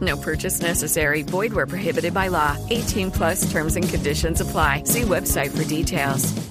No purchase necessary. Void where prohibited by law. 18 plus terms and conditions apply. See website for details.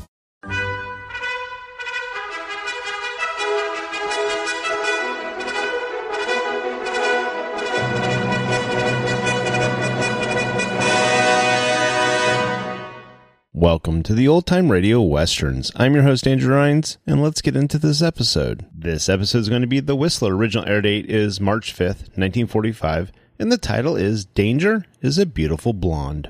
Welcome to the Old Time Radio Westerns. I'm your host, Andrew Rhynes, and let's get into this episode. This episode is going to be The Whistler. Original air date is March 5th, 1945, and the title is Danger is a Beautiful Blonde.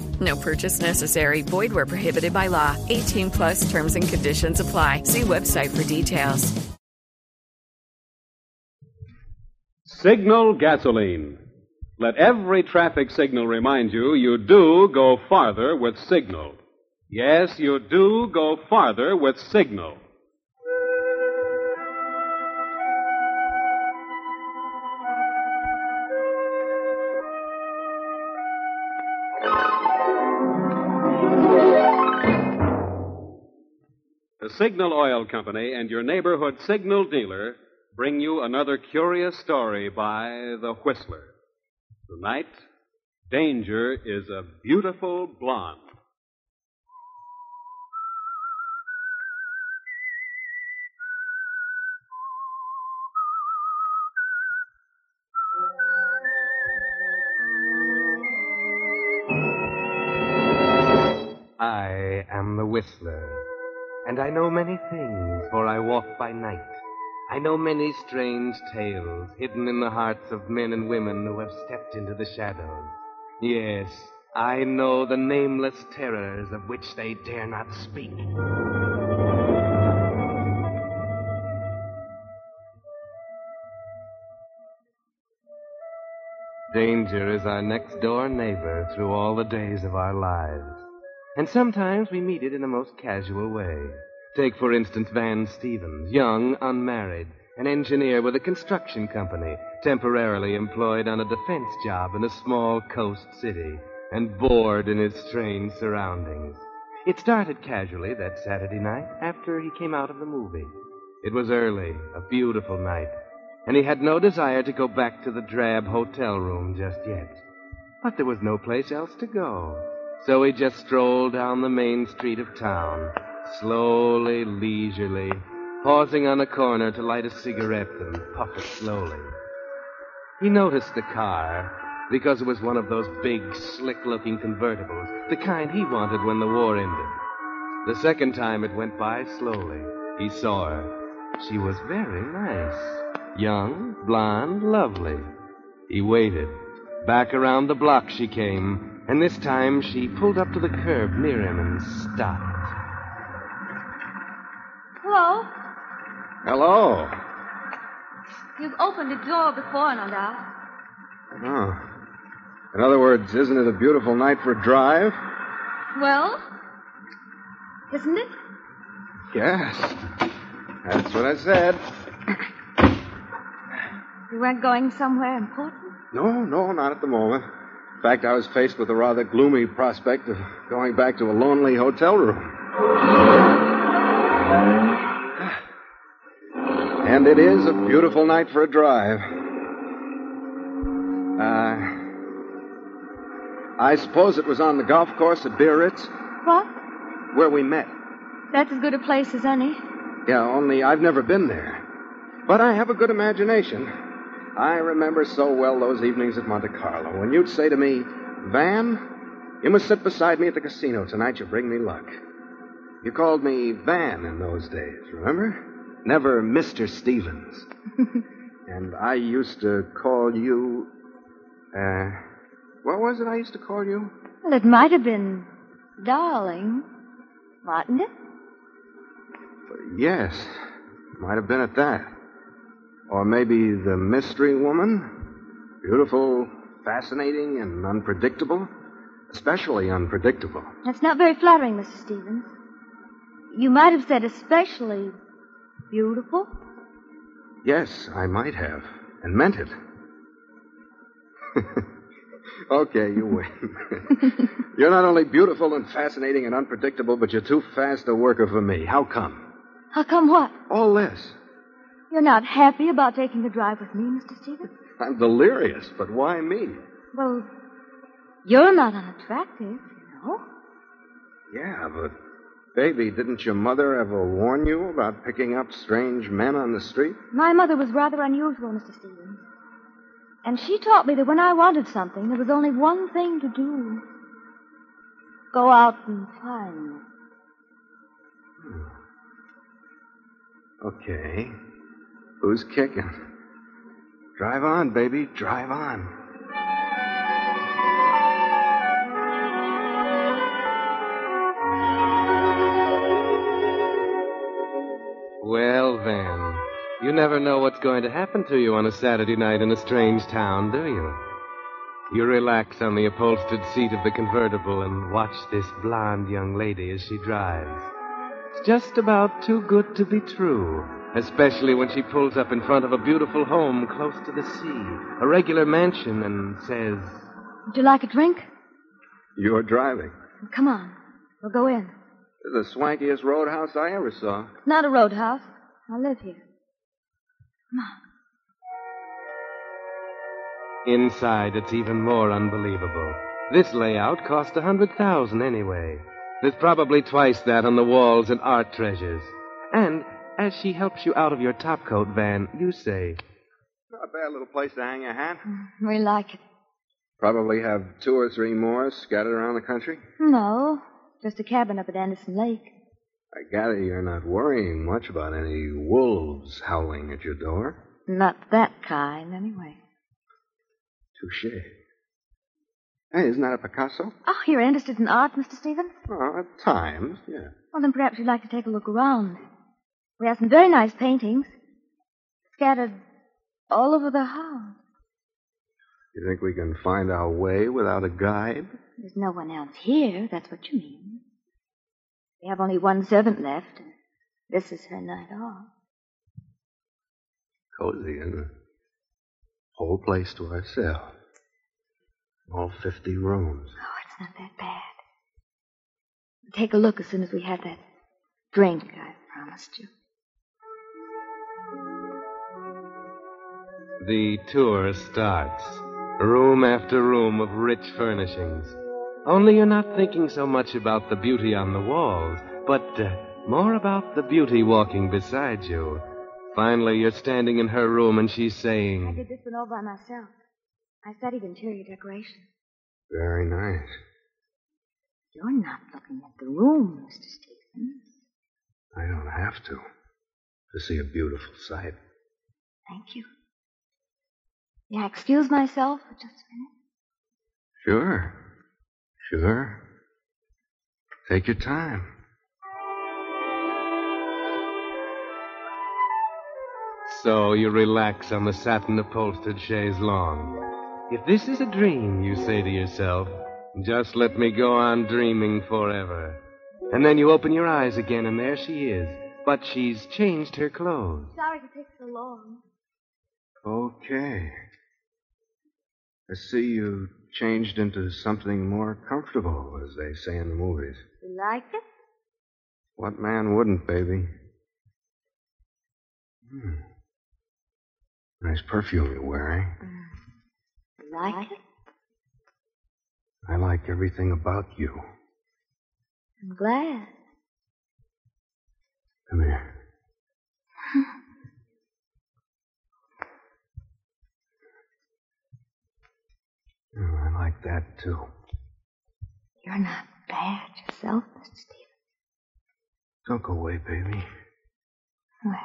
No purchase necessary. Void where prohibited by law. 18 plus terms and conditions apply. See website for details. Signal gasoline. Let every traffic signal remind you you do go farther with Signal. Yes, you do go farther with Signal. Signal Oil Company and your neighborhood signal dealer bring you another curious story by The Whistler. Tonight, Danger is a Beautiful Blonde. I am the Whistler, and I know many things, for I walk by night. I know many strange tales hidden in the hearts of men and women who have stepped into the shadows. Yes, I know the nameless terrors of which they dare not speak. Danger is our next door neighbor through all the days of our lives. And sometimes we meet it in the most casual way. Take, for instance, Van Stevens, young, unmarried, an engineer with a construction company, temporarily employed on a defense job in a small coast city, and bored in his strange surroundings. It started casually that Saturday night after he came out of the movie. It was early, a beautiful night, and he had no desire to go back to the drab hotel room just yet. But there was no place else to go. So he just strolled down the main street of town, slowly, leisurely, pausing on a corner to light a cigarette and puff it slowly. He noticed the car because it was one of those big, slick looking convertibles, the kind he wanted when the war ended. The second time it went by slowly, he saw her. She was very nice. Young, blonde, lovely. He waited. Back around the block she came, and this time she pulled up to the curb near him and stopped. Hello? Hello. You've opened a door before, no doubt. Oh. In other words, isn't it a beautiful night for a drive? Well, isn't it? Yes. That's what I said. You weren't going somewhere important? No, no, not at the moment. In fact, I was faced with a rather gloomy prospect of going back to a lonely hotel room. And it is a beautiful night for a drive. Uh, I suppose it was on the golf course at Biarritz What? where we met. That's as good a place as any. Yeah, only I've never been there. But I have a good imagination. I remember so well those evenings at Monte Carlo when you'd say to me, Van, you must sit beside me at the casino tonight. You'll bring me luck. You called me Van in those days, remember? Never Mr. Stevens. and I used to call you. Uh, what was it I used to call you? Well, it might have been darling, mightn't it? Yes, might have been at that. Or maybe the mystery woman? Beautiful, fascinating, and unpredictable? Especially unpredictable. That's not very flattering, Mr. Stevens. You might have said especially beautiful. Yes, I might have, and meant it. okay, you win. you're not only beautiful and fascinating and unpredictable, but you're too fast a worker for me. How come? How come what? All this. You're not happy about taking a drive with me, Mr. Stevens? I'm delirious, but why me? Well, you're not unattractive, you know. Yeah, but, baby, didn't your mother ever warn you about picking up strange men on the street? My mother was rather unusual, Mr. Stevens. And she taught me that when I wanted something, there was only one thing to do go out and find it. Hmm. Okay. Who's kicking? Drive on, baby. Drive on. Well, Van, you never know what's going to happen to you on a Saturday night in a strange town, do you? You relax on the upholstered seat of the convertible and watch this blonde young lady as she drives. It's just about too good to be true, especially when she pulls up in front of a beautiful home close to the sea, a regular mansion, and says, Would you like a drink? You're driving. Come on. We'll go in. This is the swankiest roadhouse I ever saw. It's not a roadhouse. I live here. Come on. Inside, it's even more unbelievable. This layout cost a hundred thousand anyway. There's probably twice that on the walls and art treasures. And as she helps you out of your topcoat, Van, you say, Not a bad little place to hang your hat. Mm, we like it. Probably have two or three more scattered around the country. No, just a cabin up at Anderson Lake. I gather you're not worrying much about any wolves howling at your door. Not that kind, anyway. Touche. Hey, isn't that a Picasso? Oh, you're interested in art, Mr. Stevens? Oh, at times, yeah. Well, then perhaps you'd like to take a look around. We have some very nice paintings scattered all over the house. You think we can find our way without a guide? There's no one else here, that's what you mean. We have only one servant left, and this is her night off. Cozy, isn't it? Whole place to ourselves. All 50 rooms. Oh, it's not that bad. Take a look as soon as we have that drink I promised you. The tour starts. Room after room of rich furnishings. Only you're not thinking so much about the beauty on the walls, but uh, more about the beauty walking beside you. Finally, you're standing in her room and she's saying I saying, did this one all by myself. I studied interior decoration. Very nice. You're not looking at the room, Mr. Stevens. I don't have to. To see a beautiful sight. Thank you. May I excuse myself for just a minute? Sure. Sure. Take your time. So you relax on the satin upholstered chaise longue. If this is a dream, you say to yourself, just let me go on dreaming forever. And then you open your eyes again, and there she is. But she's changed her clothes. Sorry to take so long. Okay. I see you changed into something more comfortable, as they say in the movies. You like it? What man wouldn't, baby? Hmm. Nice perfume you're wearing. You like it? I like everything about you. I'm glad. Come here. I like that, too. You're not bad yourself, Mr. Stevens. Don't go away, baby. Well,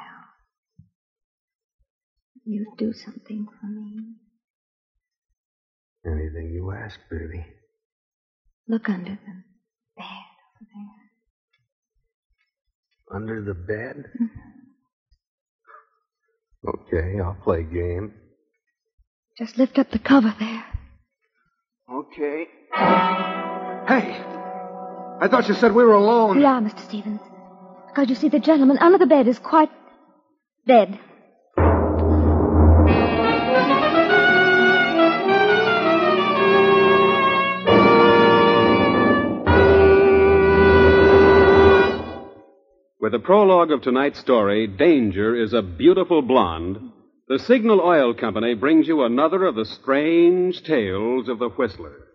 you do something for me. Anything you ask, baby. Look under the bed over there. Under the bed? Mm-hmm. Okay, I'll play game. Just lift up the cover there. Okay. Hey! I thought you said we were alone. We are, Mr. Stevens. Because you see, the gentleman under the bed is quite dead. With the prologue of tonight's story, Danger is a beautiful blonde. The Signal Oil Company brings you another of the strange tales of the Whistler.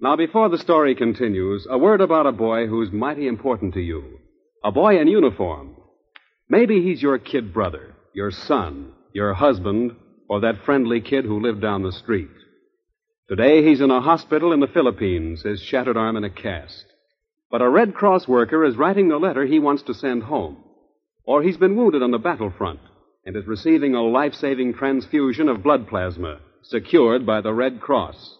Now, before the story continues, a word about a boy who's mighty important to you. A boy in uniform. Maybe he's your kid brother, your son, your husband, or that friendly kid who lived down the street. Today he's in a hospital in the Philippines, his shattered arm in a cast. But a Red Cross worker is writing the letter he wants to send home. Or he's been wounded on the battlefront and is receiving a life-saving transfusion of blood plasma secured by the Red Cross.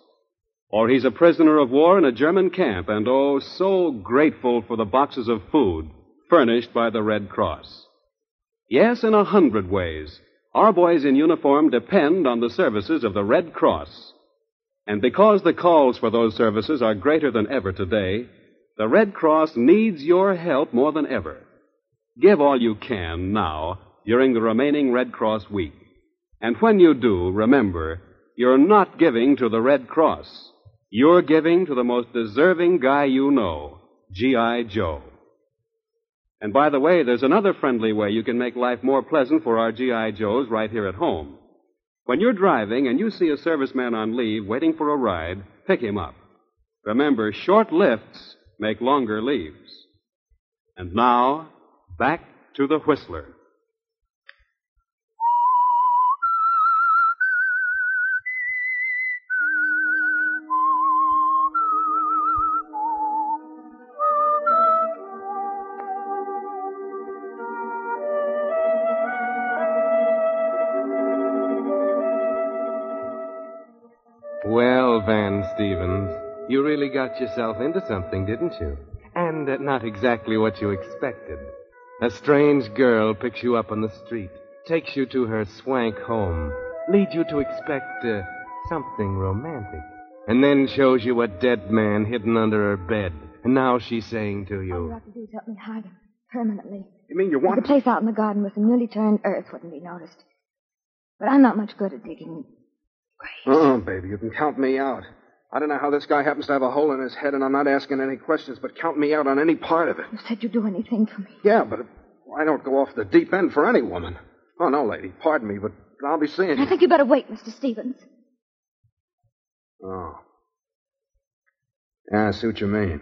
Or he's a prisoner of war in a German camp and oh, so grateful for the boxes of food furnished by the Red Cross. Yes, in a hundred ways, our boys in uniform depend on the services of the Red Cross. And because the calls for those services are greater than ever today, the Red Cross needs your help more than ever. Give all you can now during the remaining Red Cross week. And when you do, remember, you're not giving to the Red Cross. You're giving to the most deserving guy you know, G.I. Joe. And by the way, there's another friendly way you can make life more pleasant for our G.I. Joes right here at home. When you're driving and you see a serviceman on leave waiting for a ride, pick him up. Remember, short lifts make longer leaves. And now, back to the Whistler. You really got yourself into something, didn't you? And uh, not exactly what you expected. A strange girl picks you up on the street, takes you to her swank home, leads you to expect uh, something romantic, and then shows you a dead man hidden under her bed. And now she's saying to All you you, have to do is help me hide him permanently. You mean you want The place out in the garden with some newly turned earth wouldn't be noticed. But I'm not much good at digging. Uh-uh, baby. You can count me out. I don't know how this guy happens to have a hole in his head, and I'm not asking any questions, but count me out on any part of it. You said you'd do anything for me. Yeah, but I don't go off the deep end for any woman. Oh, no, lady. Pardon me, but I'll be seeing you. I think you better wait, Mr. Stevens. Oh. Yeah, I see what you mean.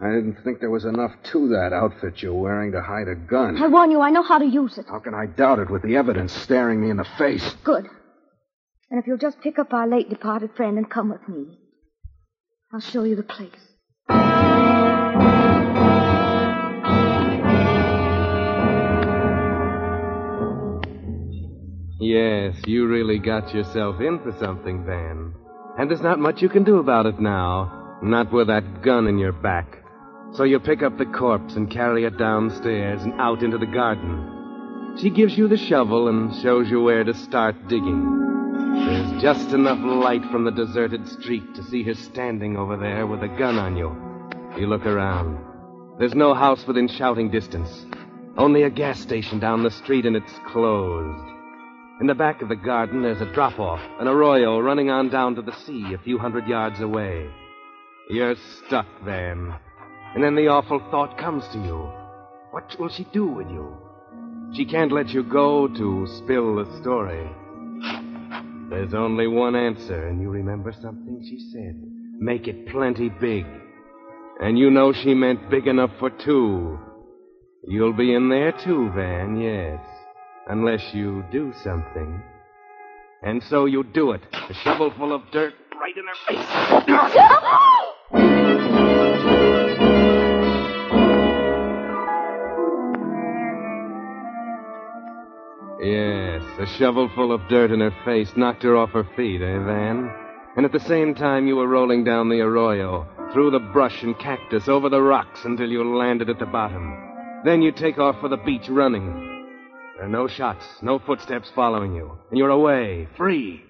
I didn't think there was enough to that outfit you're wearing to hide a gun. I warn you, I know how to use it. How can I doubt it with the evidence staring me in the face? Good. And if you'll just pick up our late departed friend and come with me, I'll show you the place. Yes, you really got yourself in for something, Van. And there's not much you can do about it now. Not with that gun in your back. So you pick up the corpse and carry it downstairs and out into the garden. She gives you the shovel and shows you where to start digging. There's just enough light from the deserted street to see her standing over there with a gun on you. You look around. There's no house within shouting distance. Only a gas station down the street, and it's closed. In the back of the garden, there's a drop off, an arroyo running on down to the sea a few hundred yards away. You're stuck, Van. And then the awful thought comes to you. What will she do with you? She can't let you go to spill the story. There's only one answer, and you remember something she said. Make it plenty big. And you know she meant big enough for two. You'll be in there too, Van, yes. Unless you do something. And so you do it. A shovel full of dirt right in her face. Yes, a shovel full of dirt in her face knocked her off her feet, eh, Van? And at the same time, you were rolling down the arroyo, through the brush and cactus, over the rocks until you landed at the bottom. Then you take off for the beach running. There are no shots, no footsteps following you, and you're away, free.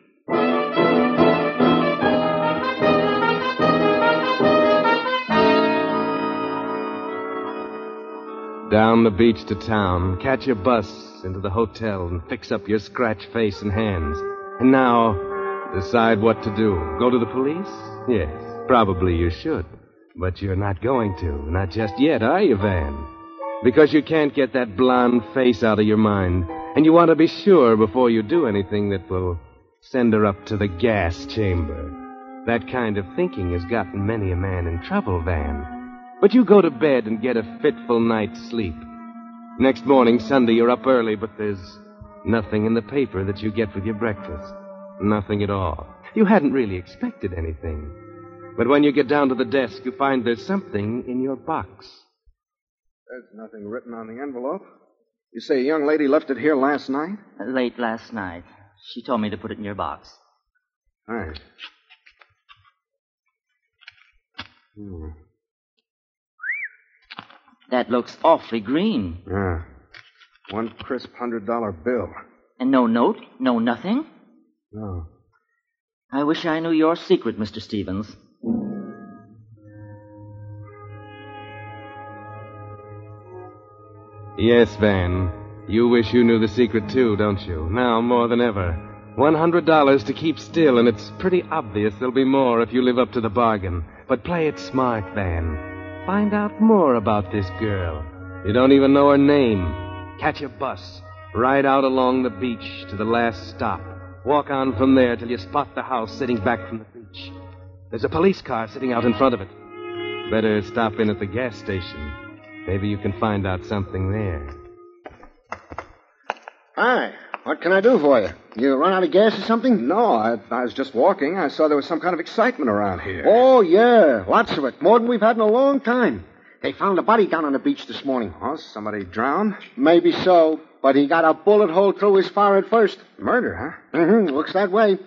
Down the beach to town, catch a bus into the hotel and fix up your scratch face and hands. And now, decide what to do. Go to the police? Yes, probably you should. But you're not going to. Not just yet, are you, Van? Because you can't get that blonde face out of your mind. And you want to be sure before you do anything that will send her up to the gas chamber. That kind of thinking has gotten many a man in trouble, Van. But you go to bed and get a fitful night's sleep. Next morning, Sunday, you're up early, but there's nothing in the paper that you get with your breakfast. Nothing at all. You hadn't really expected anything. But when you get down to the desk, you find there's something in your box. There's nothing written on the envelope. You say a young lady left it here last night? Late last night. She told me to put it in your box. All right. Hmm. That looks awfully green. Yeah. One crisp hundred dollar bill. And no note? No nothing? No. I wish I knew your secret, Mr. Stevens. Yes, Van. You wish you knew the secret too, don't you? Now more than ever. One hundred dollars to keep still, and it's pretty obvious there'll be more if you live up to the bargain. But play it smart, Van. Find out more about this girl. You don't even know her name. Catch a bus. Ride out along the beach to the last stop. Walk on from there till you spot the house sitting back from the beach. There's a police car sitting out in front of it. Better stop in at the gas station. Maybe you can find out something there. Hi. What can I do for you? You run out of gas or something? No, I, I was just walking. I saw there was some kind of excitement around here. Oh, yeah. Lots of it. More than we've had in a long time. They found a body down on the beach this morning. Oh, somebody drowned? Maybe so, but he got a bullet hole through his forehead first. Murder, huh? Mm-hmm. Looks that way.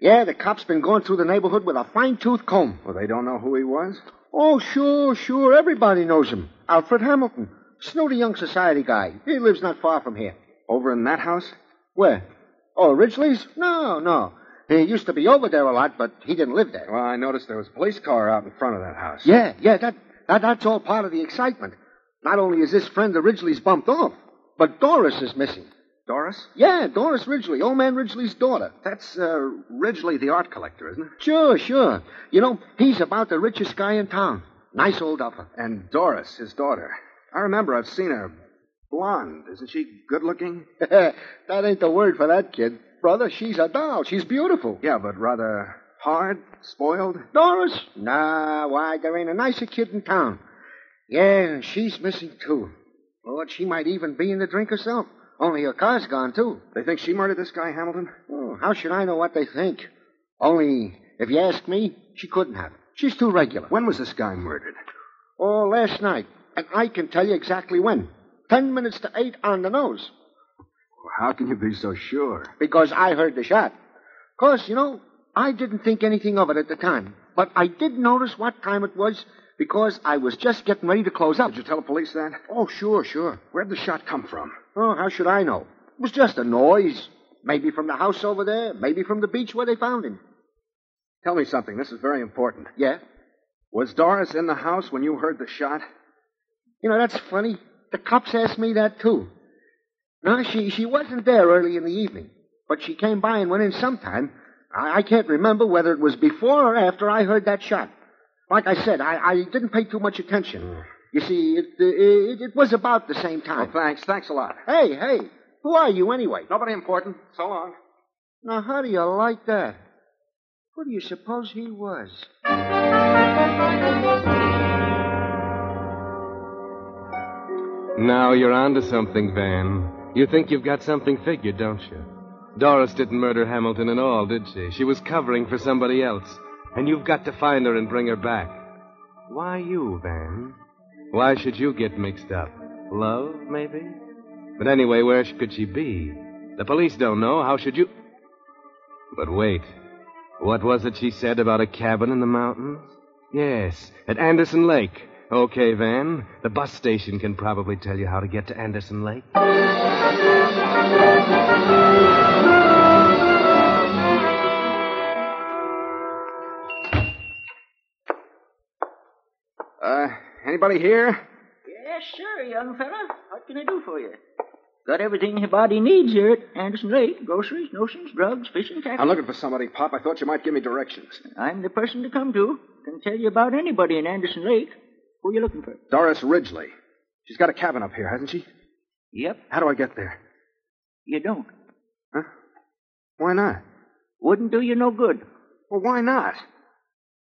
Yeah, the cops been going through the neighborhood with a fine-tooth comb. Well, they don't know who he was? Oh, sure, sure. Everybody knows him. Alfred Hamilton. Snooty young society guy. He lives not far from here. Over in that house? Where? Oh, Ridgely's? No, no. He used to be over there a lot, but he didn't live there. Well, I noticed there was a police car out in front of that house. Yeah, yeah, that, that that's all part of the excitement. Not only is this friend of Ridgely's bumped off, but Doris is missing. Doris? Yeah, Doris Ridgely, old man Ridgely's daughter. That's uh, Ridgely, the art collector, isn't it? Sure, sure. You know, he's about the richest guy in town. Nice old upper. And Doris, his daughter. I remember I've seen her. Blonde. Isn't she good looking? that ain't the word for that kid. Brother, she's a doll. She's beautiful. Yeah, but rather hard, spoiled. Doris? Nah, why, there ain't a nicer kid in town. Yeah, and she's missing, too. Lord, she might even be in the drink herself. Only her car's gone, too. They think she murdered this guy, Hamilton? Oh, how should I know what they think? Only, if you ask me, she couldn't have. She's too regular. When was this guy murdered? Oh, last night. And I can tell you exactly when. Ten minutes to eight on the nose. Well, how can you be so sure? Because I heard the shot. Of course, you know, I didn't think anything of it at the time. But I did notice what time it was because I was just getting ready to close up. Did you tell the police that? Oh, sure, sure. Where'd the shot come from? Oh, how should I know? It was just a noise. Maybe from the house over there, maybe from the beach where they found him. Tell me something. This is very important. Yeah? Was Doris in the house when you heard the shot? You know, that's funny. The cops asked me that, too. No, she, she wasn't there early in the evening, but she came by and went in sometime. I, I can't remember whether it was before or after I heard that shot. Like I said, I, I didn't pay too much attention. Mm. You see, it, it, it was about the same time. Oh, thanks. Thanks a lot. Hey, hey, who are you anyway? Nobody important. So long. Now, how do you like that? Who do you suppose he was? Now you're onto something, Van. You think you've got something figured, don't you? Doris didn't murder Hamilton at all, did she? She was covering for somebody else. And you've got to find her and bring her back. Why you, Van? Why should you get mixed up? Love, maybe? But anyway, where could she be? The police don't know. How should you. But wait. What was it she said about a cabin in the mountains? Yes, at Anderson Lake. Okay, Van. The bus station can probably tell you how to get to Anderson Lake. Uh, anybody here? Yes, sir, young fella. What can I do for you? Got everything your body needs here at Anderson Lake. Groceries, notions, drugs, fishing tackle. I'm looking for somebody, Pop. I thought you might give me directions. I'm the person to come to. Can tell you about anybody in Anderson Lake. Who you looking for? Doris Ridgely. She's got a cabin up here, hasn't she? Yep. How do I get there? You don't. Huh? Why not? Wouldn't do you no good. Well, why not?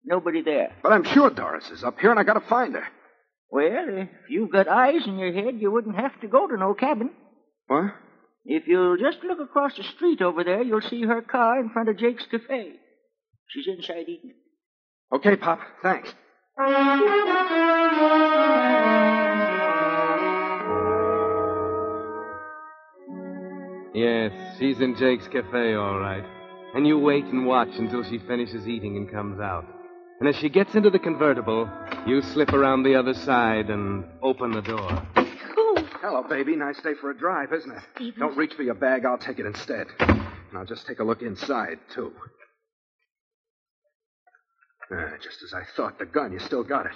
Nobody there. But I'm sure Doris is up here, and I gotta find her. Well, if you've got eyes in your head, you wouldn't have to go to no cabin. What? If you'll just look across the street over there, you'll see her car in front of Jake's Cafe. She's inside eating. Okay, Pop. Thanks. Yes, she's in Jake's cafe, all right. And you wait and watch until she finishes eating and comes out. And as she gets into the convertible, you slip around the other side and open the door. Hello, baby. Nice day for a drive, isn't it? Stevens. Don't reach for your bag. I'll take it instead. And I'll just take a look inside, too. Ah, just as I thought. The gun, you still got it.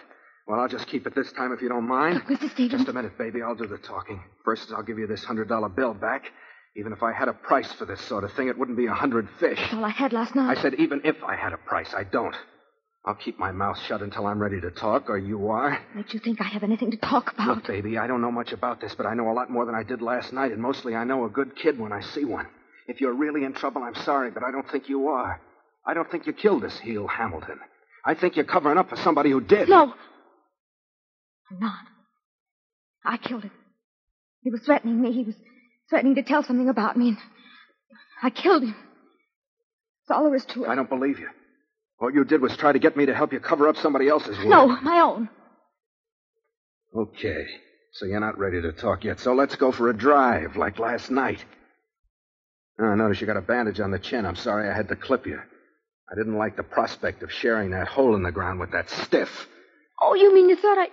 Well, I'll just keep it this time if you don't mind. Look, Mr. Stevens. Just a minute, baby. I'll do the talking. First, I'll give you this $100 bill back. Even if I had a price for this sort of thing, it wouldn't be a hundred fish. That's all I had last night. I said even if I had a price. I don't. I'll keep my mouth shut until I'm ready to talk, or you are. Makes you think I have anything to talk about. Look, baby, I don't know much about this, but I know a lot more than I did last night, and mostly I know a good kid when I see one. If you're really in trouble, I'm sorry, but I don't think you are. I don't think you killed this heel Hamilton. I think you're covering up for somebody who did. No. I'm not. I killed him. He was threatening me. He was threatening to tell something about me, and I killed him. That's all there is to it. I don't believe you. All you did was try to get me to help you cover up somebody else's work. No, my own. Okay. So you're not ready to talk yet. So let's go for a drive, like last night. Oh, notice you got a bandage on the chin. I'm sorry I had to clip you. I didn't like the prospect of sharing that hole in the ground with that stiff. Oh, you mean you thought I.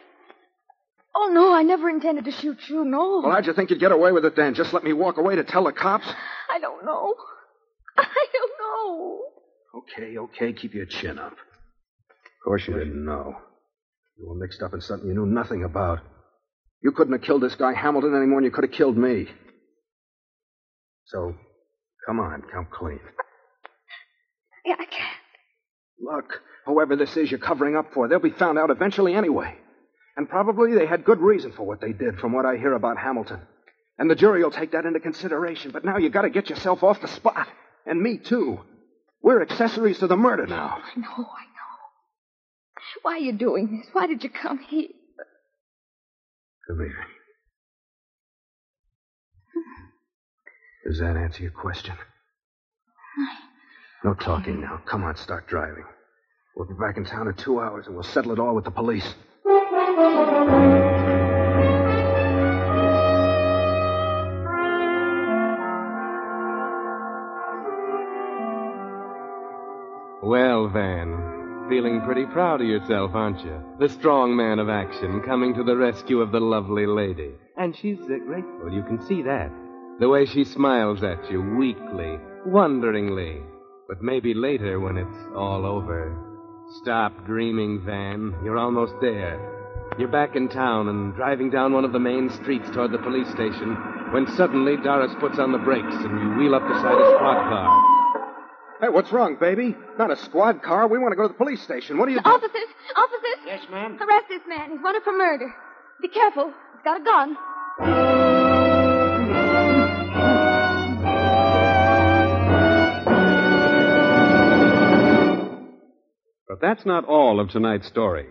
Oh, no, I never intended to shoot you, no. Well, how'd you think you'd get away with it then? Just let me walk away to tell the cops? I don't know. I don't know. Okay, okay, keep your chin up. Of course you didn't know. You were mixed up in something you knew nothing about. You couldn't have killed this guy Hamilton any more than you could have killed me. So, come on, come clean. Yeah, I can't. Look, whoever this is you're covering up for, they'll be found out eventually anyway. And probably they had good reason for what they did, from what I hear about Hamilton. And the jury will take that into consideration. But now you've gotta get yourself off the spot. And me, too. We're accessories to the murder now. I know, I know. Why are you doing this? Why did you come here? Come here. Does that answer your question? No talking now. Come on, start driving. We'll be back in town in two hours and we'll settle it all with the police. Well, Van, feeling pretty proud of yourself, aren't you? The strong man of action coming to the rescue of the lovely lady. And she's uh, grateful. You can see that. The way she smiles at you weakly, wonderingly. But maybe later when it's all over. Stop dreaming, Van. You're almost there. You're back in town and driving down one of the main streets toward the police station when suddenly Doris puts on the brakes and you wheel up beside a squad car. Hey, what's wrong, baby? Not a squad car. We want to go to the police station. What are you doing? Officers! Officers! Yes, ma'am? Arrest this man. He's wanted for murder. Be careful. He's got a gun. But that's not all of tonight's story.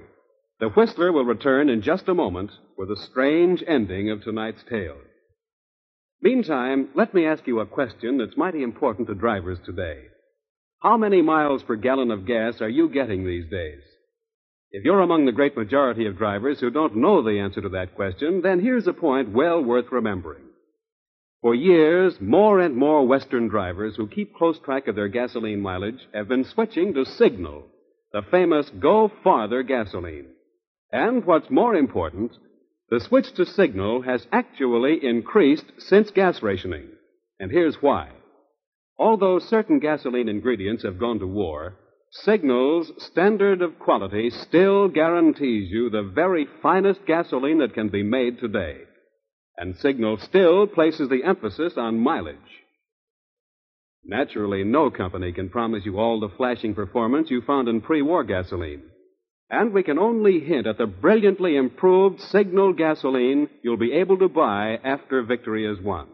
The Whistler will return in just a moment with a strange ending of tonight's tale. Meantime, let me ask you a question that's mighty important to drivers today. How many miles per gallon of gas are you getting these days? If you're among the great majority of drivers who don't know the answer to that question, then here's a point well worth remembering. For years, more and more Western drivers who keep close track of their gasoline mileage have been switching to Signal, the famous Go Farther gasoline. And what's more important, the switch to Signal has actually increased since gas rationing. And here's why. Although certain gasoline ingredients have gone to war, Signal's standard of quality still guarantees you the very finest gasoline that can be made today. And Signal still places the emphasis on mileage. Naturally, no company can promise you all the flashing performance you found in pre-war gasoline. And we can only hint at the brilliantly improved Signal gasoline you'll be able to buy after victory is won.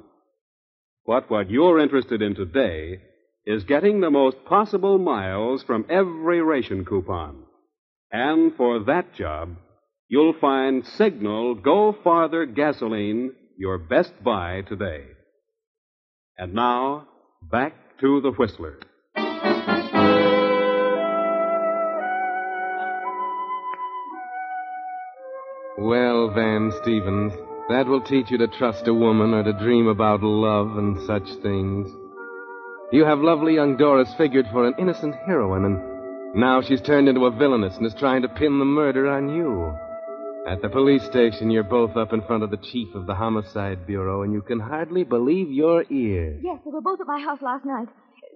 But what you're interested in today is getting the most possible miles from every ration coupon. And for that job, you'll find Signal Go Farther gasoline your best buy today. And now, back to the Whistler. Well, Van Stevens, that will teach you to trust a woman or to dream about love and such things. You have lovely young Doris figured for an innocent heroine, and now she's turned into a villainess and is trying to pin the murder on you. At the police station, you're both up in front of the chief of the Homicide Bureau, and you can hardly believe your ears. Yes, they were both at my house last night.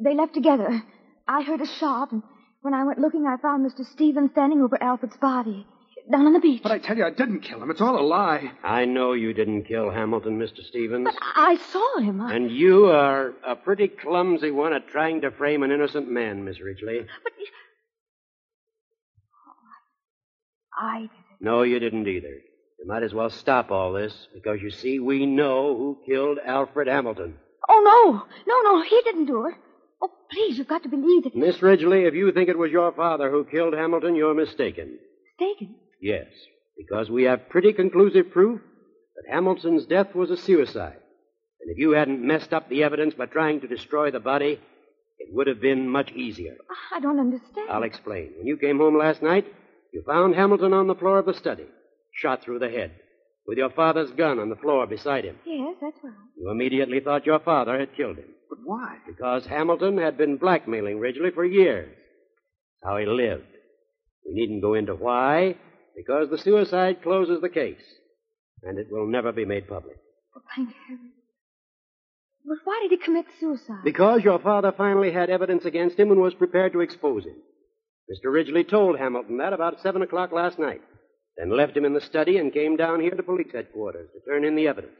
They left together. I heard a shot, and when I went looking, I found Mr. Stevens standing over Alfred's body down on the beach. But I tell you, I didn't kill him. It's all a lie. I know you didn't kill Hamilton, Mr. Stevens. But I saw him. I... And you are a pretty clumsy one at trying to frame an innocent man, Miss Ridgely. But. I No, you didn't either. You might as well stop all this, because you see, we know who killed Alfred Hamilton. Oh, no. No, no, he didn't do it. Oh, please, you've got to believe that. Miss Ridgely, if you think it was your father who killed Hamilton, you're mistaken. Mistaken? Yes, because we have pretty conclusive proof that Hamilton's death was a suicide. And if you hadn't messed up the evidence by trying to destroy the body, it would have been much easier. Ah, I don't understand. I'll explain. When you came home last night, you found Hamilton on the floor of the study, shot through the head, with your father's gun on the floor beside him. Yes, that's right. You immediately thought your father had killed him. But why? Because Hamilton had been blackmailing Ridgely for years. How he lived. We needn't go into why, because the suicide closes the case, and it will never be made public. Oh, thank heaven. But why did he commit suicide? Because your father finally had evidence against him and was prepared to expose him. Mr. Ridgely told Hamilton that about 7 o'clock last night, then left him in the study and came down here to police headquarters to turn in the evidence.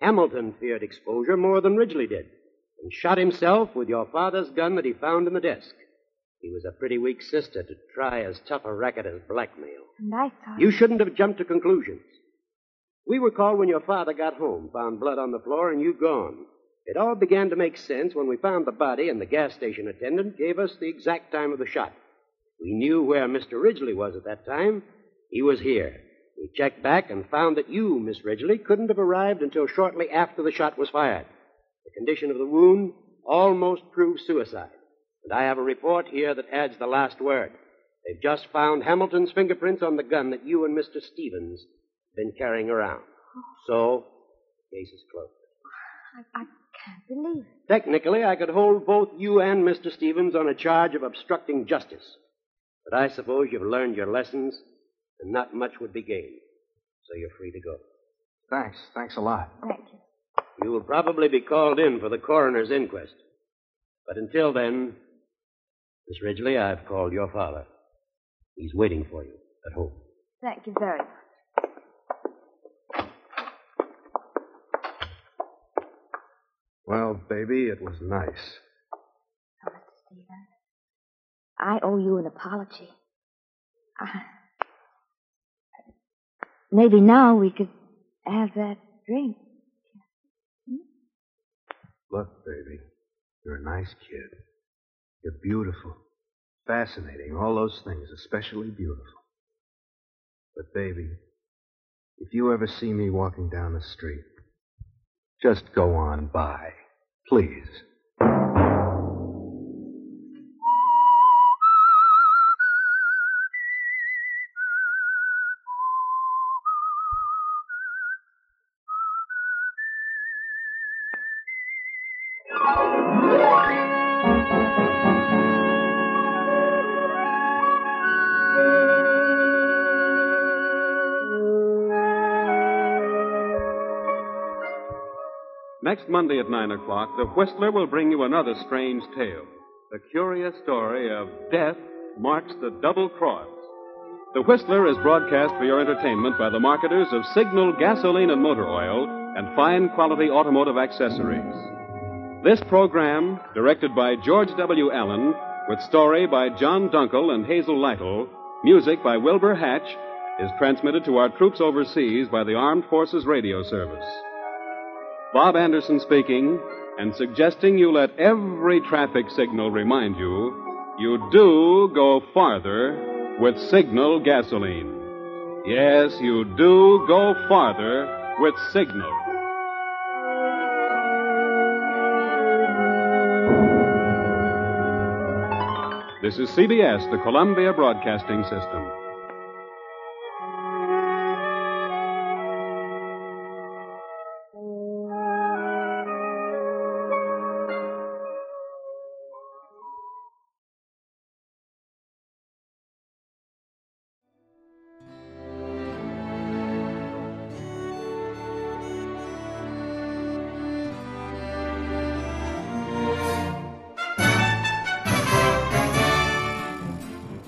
Hamilton feared exposure more than Ridgely did, and shot himself with your father's gun that he found in the desk. He was a pretty weak sister to try as tough a racket as blackmail. And I thought. You shouldn't have jumped to conclusions. We were called when your father got home, found blood on the floor, and you gone. It all began to make sense when we found the body, and the gas station attendant gave us the exact time of the shot. We knew where Mr. Ridgely was at that time. He was here. We checked back and found that you, Miss Ridgely, couldn't have arrived until shortly after the shot was fired. The condition of the wound almost proved suicide. And I have a report here that adds the last word. They've just found Hamilton's fingerprints on the gun that you and Mr. Stevens have been carrying around. So, case is closed. I, I can't believe it. Technically, I could hold both you and Mr. Stevens on a charge of obstructing justice. But I suppose you've learned your lessons, and not much would be gained. So you're free to go. Thanks. Thanks a lot. Thank you. You will probably be called in for the coroner's inquest. But until then, Miss Ridgely, I've called your father. He's waiting for you at home. Thank you very much. Well, baby, it was nice. I owe you an apology. I... Maybe now we could have that drink. Look, baby, you're a nice kid. You're beautiful, fascinating, all those things, especially beautiful. But, baby, if you ever see me walking down the street, just go on by, please. Next Monday at 9 o'clock, The Whistler will bring you another strange tale. The curious story of Death Marks the Double Cross. The Whistler is broadcast for your entertainment by the marketers of Signal gasoline and motor oil and fine quality automotive accessories. This program, directed by George W. Allen, with story by John Dunkel and Hazel Lytle, music by Wilbur Hatch, is transmitted to our troops overseas by the Armed Forces Radio Service. Bob Anderson speaking, and suggesting you let every traffic signal remind you you do go farther with Signal gasoline. Yes, you do go farther with Signal. This is CBS, the Columbia Broadcasting System.